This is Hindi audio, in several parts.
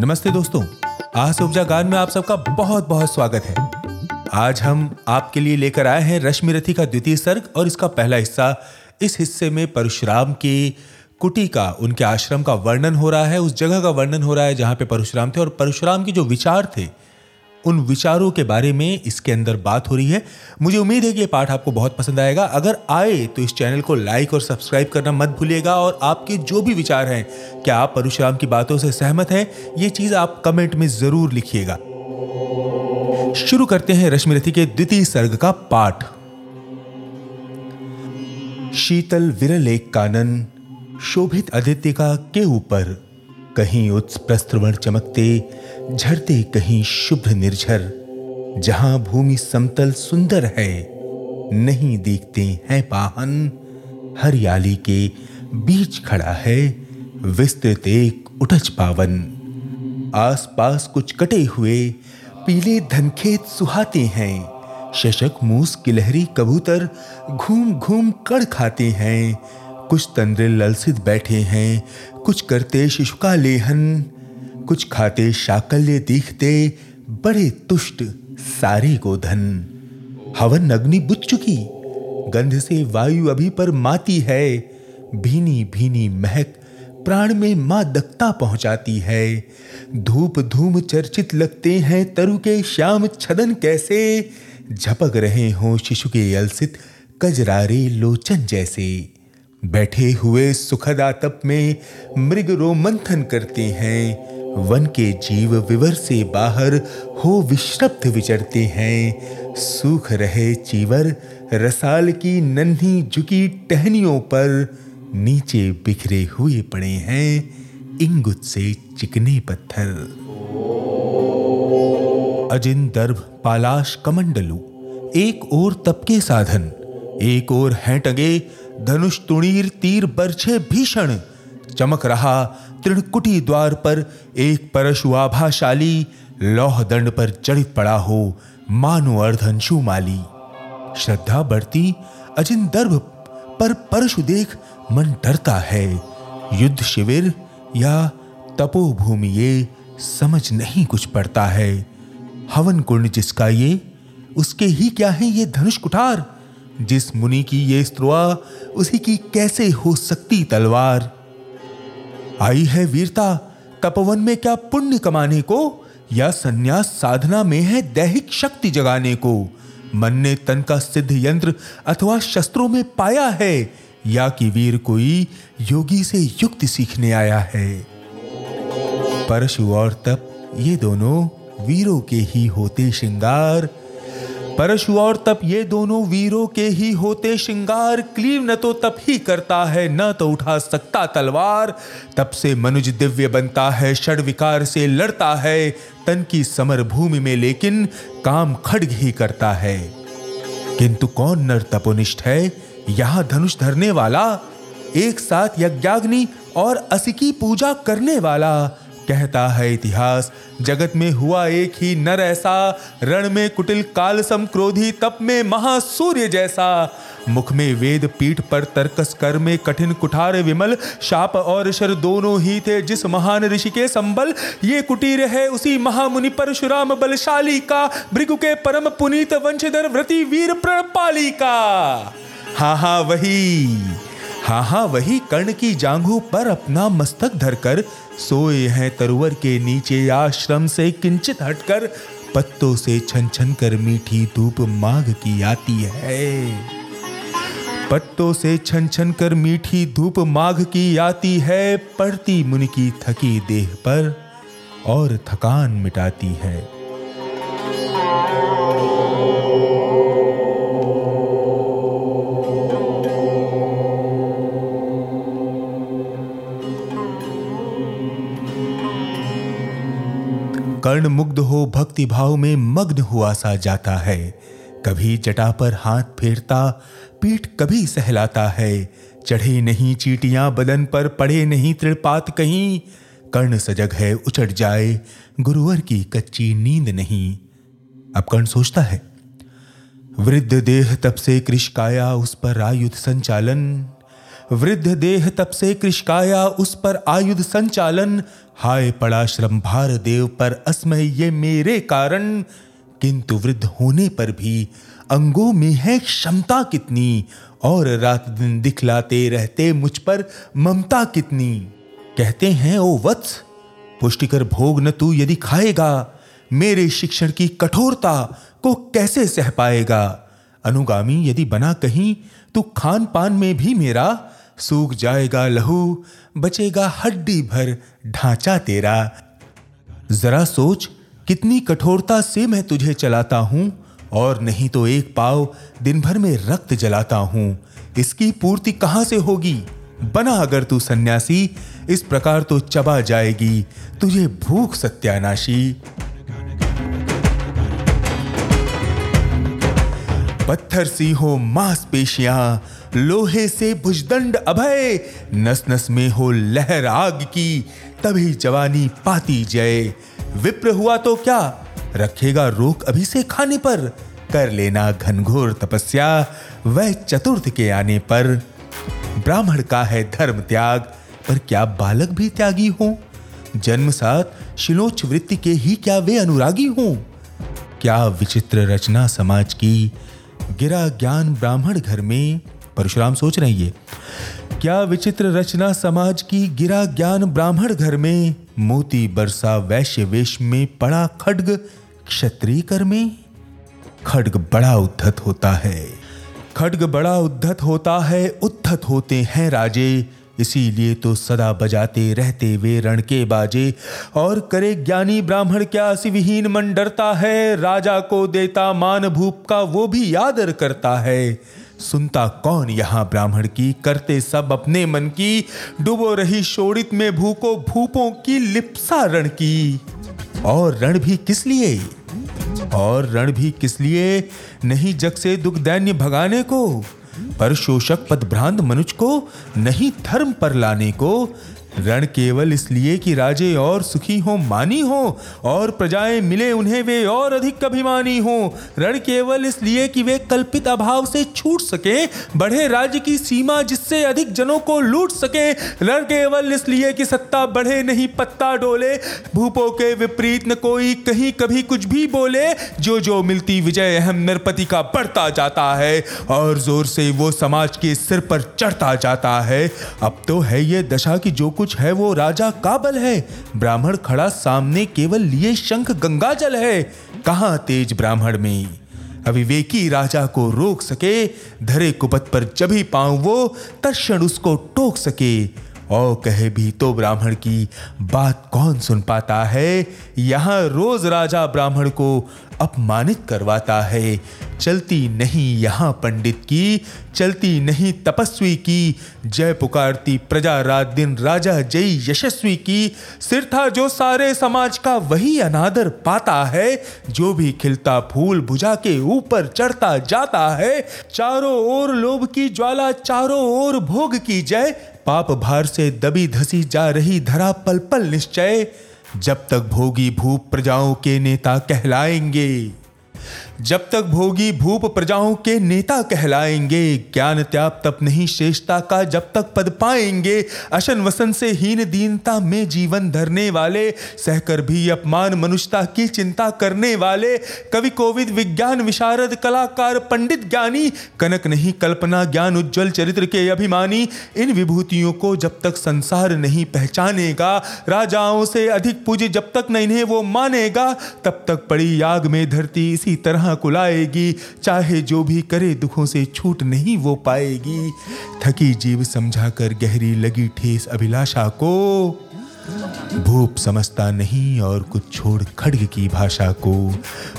नमस्ते दोस्तों आस उपजा गान में आप सबका बहुत बहुत स्वागत है। आज हम आपके लिए लेकर आए हैं रश्मि रथी का द्वितीय सर्ग और इसका पहला हिस्सा। इस हिस्से में परशुराम की कुटी का, उनके आश्रम का वर्णन हो रहा है, उस जगह का वर्णन हो रहा है जहाँ पे परशुराम थे और परशुराम के जो विचार थे उन विचारों के बारे में इसके अंदर बात हो रही है। मुझे उम्मीद है कि ये पाठ आपको बहुत पसंद आएगा। अगर आए तो इस चैनल को लाइक और सब्सक्राइब करना मत भूलिएगा और आपके जो भी विचार हैं, क्या आप परशुराम की बातों से सहमत हैं, ये चीज़ आप कमेंट में ज़रूर लिखिएगा। शुरू करते हैं रश्मि रथी के द्वितीय सर्ग का पाठ। शीतल विरल एक कानन, शोभित आदित्य का के ऊपर। कहीं उत्प्रस्त्रवण चमकते, झरते कहीं शुभ्र निर्झर। जहाँ भूमि समतल सुंदर है, नहीं देखते हैं पाहन। हरियाली के बीच खड़ा है, विस्तृत एक उठच पावन। आसपास कुछ कटे हुए, पीले धनखेत सुहाते हैं। शशक मूस किलहरी कबूतर घूम घूम कड़ खाते हैं। कुछ तंद्रे ललसित बैठे हैं कुछ करते शिशु का लेहन कुछ खाते शाकल्य दिखते, बड़े तुष्ट सारे गोधन। हवन अग्नि बुझ चुकी, गंध से वायु अभी पर माती है। भीनी भीनी महक प्राण में माँ दक्ता पहुंचाती है। धूप धूम चर्चित लगते हैं तरु के श्याम छदन कैसे? झपक रहे हों शिशु के अलसित कजरारे लोचन जैसे। बैठे हुए सुखद आतप में मृग रोमंथन करते हैं। वन के जीव विवर से बाहर हो विश्रब्ध विचरते हैं। सूख रहे चीवर रसाल की नन्ही झुकी टहनियों पर नीचे बिखरे हुए पड़े हैं। इंगुत से चिकने पत्थर। अजिन दर्भ पालाश कमंडलू, एक और तप के साधन। एक और हैं टंगे धनुष तुणीर तीर बरछे भीषण। चमक रहा त्रिणकुटी द्वार पर एक परशु आभाशाली लौह दंड पर चढ़ित पड़ा हो मानो अर्धंशु माली। श्रद्धा बढ़ती अजिन दर्भ पर परशु देख मन डरता है। युद्ध शिविर या तपोभूमि ये समझ नहीं कुछ पड़ता है। हवन कुंड जिसका ये, उसके ही क्या है ये धनुष कुठार? जिस मुनि की ये स्त्रुआ, उसी की कैसे हो सकती तलवार? आई है वीरता, तपवन में क्या पुण्य कमाने को, या संन्यास साधना में है दैहिक शक्ति जगाने को? मन ने तन का सिद्ध यंत्र अथवा शस्त्रों में पाया है, या कि वीर कोई योगी से युक्ति सीखने आया है? परशु और तप, ये दोनों वीरों के ही होते श्रृंगार परशु और तप ये दोनों वीरों के ही होते श्रृंगार। क्लीव न तो तप ही करता है, न तो उठा सकता तलवार। तप से मनुज दिव्य बनता है, षड विकार से लड़ता है, तन की समर भूमि में लेकिन काम खड्ग ही करता है। किंतु कौन नर तपोनिष्ठ है? यहाँ धनुष धरने वाला, एक साथ यज्ञाग्नि और असिकी पूजा करने वाला। कहता है इतिहास, जगत में हुआ एक ही नर ऐसा, रण में कुटिल काल सम क्रोधी, तप में महासूर्य जैसा। मुख में वेद, पीठ पर तर्कस कर में कठिन, कुठार विमल, शाप और शर दोनों ही थे, जिस महान ऋषि के संबल। ये कुटीर है उसी महामुनि परशुराम बलशाली का भृगु के परम पुनीत वंशधर व्रति वीर प्रणपाली का हाँ हाँ वही हाँ हाँ वही कर्ण की जांघों पर अपना मस्तक धरकर सोए हैं तरुवर के नीचे आश्रम से किंचित हटकर, पत्तों से छन छन कर मीठी धूप माघ की आती है। पत्तों से छन छन कर मीठी धूप माघ की आती है पड़ती मुनि की थकी देह पर और थकान मिटाती है। कर्ण मुग्ध हो भक्ति भाव में मग्न हुआ सा जाता है। कभी जटा पर हाथ फेरता, पीठ कभी सहलाता है। चढ़े नहीं चीटियाँ, बदन पर पड़े नहीं त्रिपात कहीं। कर्ण सजग है उचट जाए, गुरुवर की कच्ची नींद नहीं। अब कर्ण सोचता है, वृद्ध देह तब से कृष काया उस पर आयुध संचालन। वृद्ध देह तप से कृषकाया, उस पर आयुध संचालन। हाय पड़ा श्रम भार देव पर असमय ये मेरे कारण। किंतु वृद्ध होने पर भी अंगों में है क्षमता कितनी, और रात दिन दिखलाते रहते मुझ पर ममता कितनी। कहते हैं, ओ वत्स, पुष्टिकर भोग न तू यदि खाएगा, मेरे शिक्षण की कठोरता को कैसे सह पाएगा? अनुगामी यदि बना कहीं तो खान पान में भी मेरा सूख जाएगा लहू, बचेगा हड्डी भर ढांचा तेरा। जरा सोच, कितनी कठोरता से मैं तुझे चलाता हूँ, और नहीं तो एक पाव दिन भर में रक्त जलाता हूँ। इसकी पूर्ति कहाँ से होगी? बना अगर तू सन्यासी, इस प्रकार तो चबा जाएगी, तुझे भूख सत्यानाशी। पत्थर सी हो मांसपेशियाँ, लोहे से भुजदंड अभय नस नस में हो लहर आग की, तभी जवानी पाती जय। विप्र हुआ तो क्या? रखेगा रोक अभी से खाने पर, कर लेना घनघोर तपस्या, वह चतुर्थ के आने पर। ब्राह्मण का है धर्म त्याग, पर क्या बालक भी त्यागी हो? जन्म साथ शिलोच वृत्ति के ही क्या वे अनुरागी हो? क्या विचित्र रचना समाज की गिरा ज्ञान ब्राह्मण घर में। परशुराम, सोच रहे हैं ये। क्या विचित्र रचना समाज की गिरा ज्ञान ब्राह्मण घर में? मोती बरसा वैश्य वेश में पड़ा खड्ग क्षत्रिय कर में। खड्ग बड़ा उद्धत होता है। खड्ग बड़ा उद्धत होता है, उद्धत होते हैं राजे। इसीलिए तो सदा बजाते रहते वे रण के बाजे। और करे ज्ञानी ब्राह्मण क्या सिविहीन मन डरता है? राजा को देता मान भूप का वो भी आदर करता है। सुनता कौन यहाँ ब्राह्मण की? करते सब अपने मन की। डुबो रही शोड़ित में भूको भूपों की लिप्सा रण की। और रण भी किस लिए? और रण भी किस लिए? नहीं जग से दुख दैन्य भगाने को। पर शोषक पदभ्रांत मनुष्य को नहीं धर्म पर लाने को रण केवल इसलिए कि राजे और सुखी हो, मानी हो, और प्रजाएँ मिले उन्हें वे और अधिक अभिमानी हो। रण केवल इसलिए कि वे कल्पित अभाव से छूट सके, बढ़े राज्य की सीमा जिससे अधिक जनों को लूट सके। रण केवल इसलिए कि सत्ता बढ़े, नहीं पत्ता डोले। भूपों के विपरीत न कोई, कहीं कभी कुछ भी बोले। जो जो मिलती विजय, अहम नरपति का बढ़ता जाता है, और ज़ोर से वो समाज के सिर पर चढ़ता जाता है। अब तो है ये दशा की जो कुछ है वो राजा काबल है। ब्राह्मण खड़ा सामने केवल लिए शंख गंगा जल है। कहा तेज ब्राह्मण में? अविवेकी राजा को रोक सके, धरे कुपत पर जभी पाऊँ वो, तर्षण उसको टोक सके। और कहे भी तो ब्राह्मण की बात कौन सुन पाता है? यहाँ रोज राजा ब्राह्मण को अपमानित करवाता है। चलती नहीं यहाँ पंडित की, चलती नहीं तपस्वी की। जय पुकारती प्रजा रात दिन, राजा जय यशस्वी की। सिर था जो सारे समाज का वही अनादर पाता है। जो भी खिलता फूल भुजा के ऊपर चढ़ता जाता है। चारों ओर लोभ की ज्वाला, चारों ओर भोग की जय पाप भार से दबी धसी जा रही धरा पल पल निश्चय, जब तक भोगी भूप प्रजाओं के नेता कहलाएँगे। जब तक भोगी भूप प्रजाओं के नेता कहलाएँगे, ज्ञान त्याग तप नहीं श्रेष्ठता का जब तक पद पाएँगे। अशन वसन से हीन दीनता में जीवन धरने वाले, सहकर भी अपमान मनुष्यता की चिंता करने वाले। कवि कोविद, विज्ञान विशारद, कलाकार, पंडित ज्ञानी, कनक नहीं कल्पना, ज्ञान उज्जवल चरित्र के अभिमानी। इन विभूतियों को जब तक संसार नहीं पहचानेगा, राजाओं से अधिक पूज्य जब तक न इन्हें वो मानेगा, तब तक पड़ी याग में धरती इसी तरह कहाँ कुलाएगी चाहे जो भी करे, दुखों से छूट नहीं वो पाएगी। थकी जीव समझा कर गहरी लगी ठेस अभिलाषा को। भूप समझता नहीं और कुछ छोड़ खड्ग की भाषा को।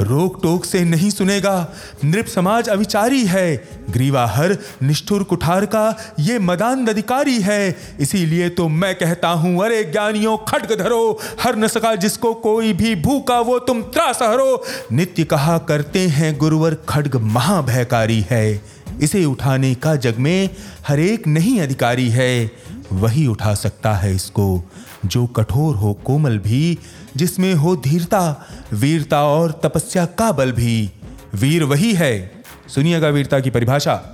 रोक टोक से नहीं सुनेगा। नृप समाज अविचारी है। ग्रीवाहर, निष्ठुर कुठार का ये मदान अधिकारी है। इसीलिए तो मैं कहता हूँ, अरे ज्ञानियों, खड्ग धरो। हर न सका जिसको कोई भी भूखा, वो तुम त्रास हरो। नित्य कहा करते हैं, गुरुवर खड्ग महाभयकारी है। इसे उठाने का जग में हरेक नहीं अधिकारी है। वही उठा सकता है इसको, जो कठोर हो कोमल भी, जिसमें हो धीरता, वीरता और तपस्या का बल भी। वीर वही है सुनिएगा वीरता की परिभाषा।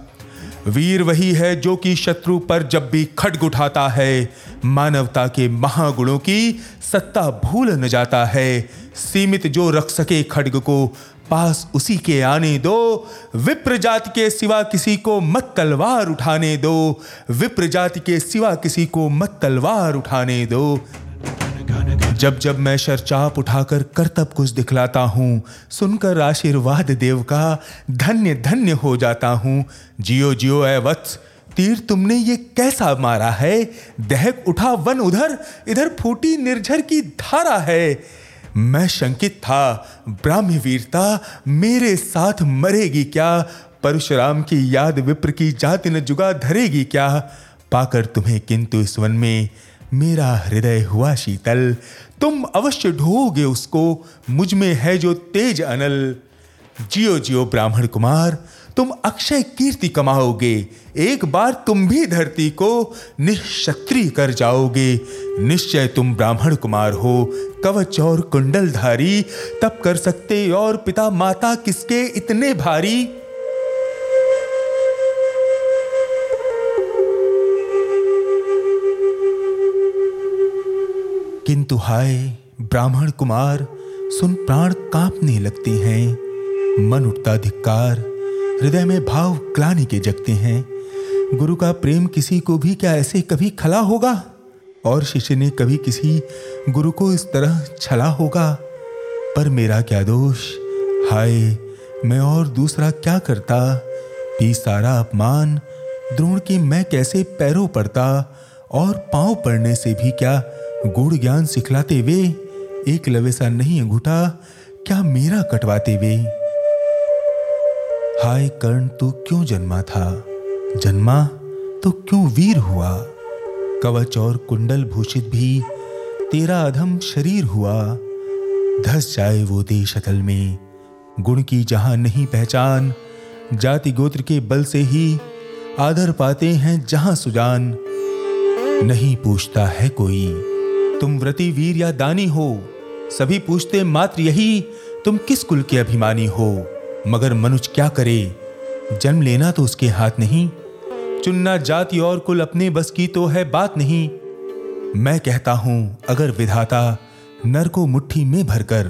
वीर वही है जो कि शत्रु पर जब भी खड्ग उठाता है, मानवता के महागुणों की सत्ता भूल न जाता है। सीमित जो रख सके खड्ग को पास उसी के आने दो। विप्र जाति के सिवा किसी को मत तलवार उठाने दो। विप्र जाति के सिवा किसी को मत तलवार उठाने दो। जब जब मैं शरचाप उठाकर करतब कुछ दिखलाता हूँ, सुनकर आशीर्वाद देव का धन्य धन्य हो जाता हूँ। जियो जियो ए वत्स, तीर तुमने ये कैसा मारा है? दहक उठा वन उधर, इधर फूटी निर्झर की धारा है। मैं शंकित था ब्राह्मी वीरता मेरे साथ मरेगी क्या? परशुराम की याद विप्र की जाति न जुगा धरेगी क्या? पाकर तुम्हें किंतु इस वन में मेरा हृदय हुआ शीतल। तुम अवश्य ढोगे उसको, मुझमें है जो तेज अनल। जियो जियो ब्राह्मण कुमार तुम अक्षय कीर्ति कमाओगे। एक बार तुम भी धरती को निशत्री कर जाओगे। निश्चय तुम ब्राह्मण कुमार हो, कवच और कुंडलधारी। तब कर सकते और पिता माता किसके इतने भारी? किंतु हाय, ब्राह्मण कुमार, सुन प्राण कांपने लगते हैं। मन उठता धिक्कार हृदय में भाव ग्लानी के जगते हैं। गुरु का प्रेम किसी को भी क्या ऐसे कभी खला होगा? और शिष्य ने कभी किसी गुरु को इस तरह छला होगा? पर मेरा क्या दोष? हाय, मैं और दूसरा क्या करता? पी सारा अपमान द्रोण के मैं कैसे पैरों पड़ता? और पाँव पड़ने से भी क्या गुड़ ज्ञान सिखलाते वे? एक लवेसा नहीं अंगूठा, क्या मेरा कटवाते वे? हाय कर्ण तो क्यों जन्मा था? जन्मा तो क्यों वीर हुआ? कवच और कुंडल भूषित भी तेरा अधम शरीर हुआ। धस जाए वो देश अतल में, गुण की जहाँ नहीं पहचान, जाति गोत्र के बल से ही आदर पाते हैं जहाँ सुजान। नहीं पूछता है कोई, तुम व्रति वीर या दानी हो, सभी पूछते मात्र यही, तुम किस कुल के अभिमानी हो? मगर मनुष्य क्या करे? जन्म लेना तो उसके हाथ नहीं, चुनना जाति और कुल अपने बस की तो है बात नहीं। मैं कहता हूँ, अगर विधाता नर को मुट्ठी में भरकर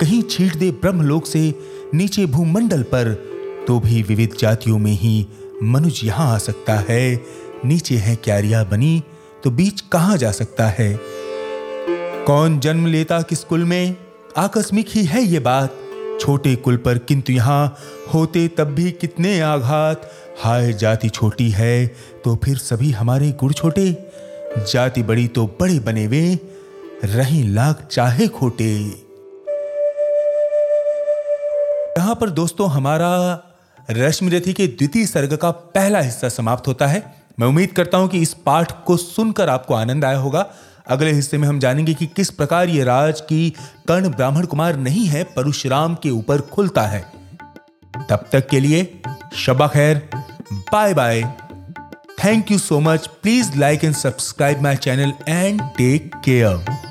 कहीं छीट दे ब्रह्मलोक से नीचे भूमंडल पर तो भी विविध जातियों में ही मनुष्य यहाँ आ सकता है। नीचे है क्यारिया बनी तो बीच कहाँ जा सकता है? कौन जन्म लेता किस कुल में? आकस्मिक ही है ये बात। छोटे कुल पर किंतु यहाँ होते तब भी कितने आघात। हाय, जाति छोटी है तो फिर सभी हमारे गुड़ छोटे। जाति बड़ी तो बड़े बने वे, रही लाख चाहे खोटे। यहाँ पर दोस्तों, हमारा रश्मि रथी के द्वितीय सर्ग का पहला हिस्सा समाप्त होता है। मैं उम्मीद करता हूँ कि इस पाठ को सुनकर आपको आनंद आया होगा। अगले हिस्से में हम जानेंगे कि किस प्रकार ये राज की कर्ण ब्राह्मण कुमार नहीं है, परशुराम के ऊपर खुलता है। तब तक के लिए शबा खैर। Bye bye. Thank you so much please like and subscribe my channel and take care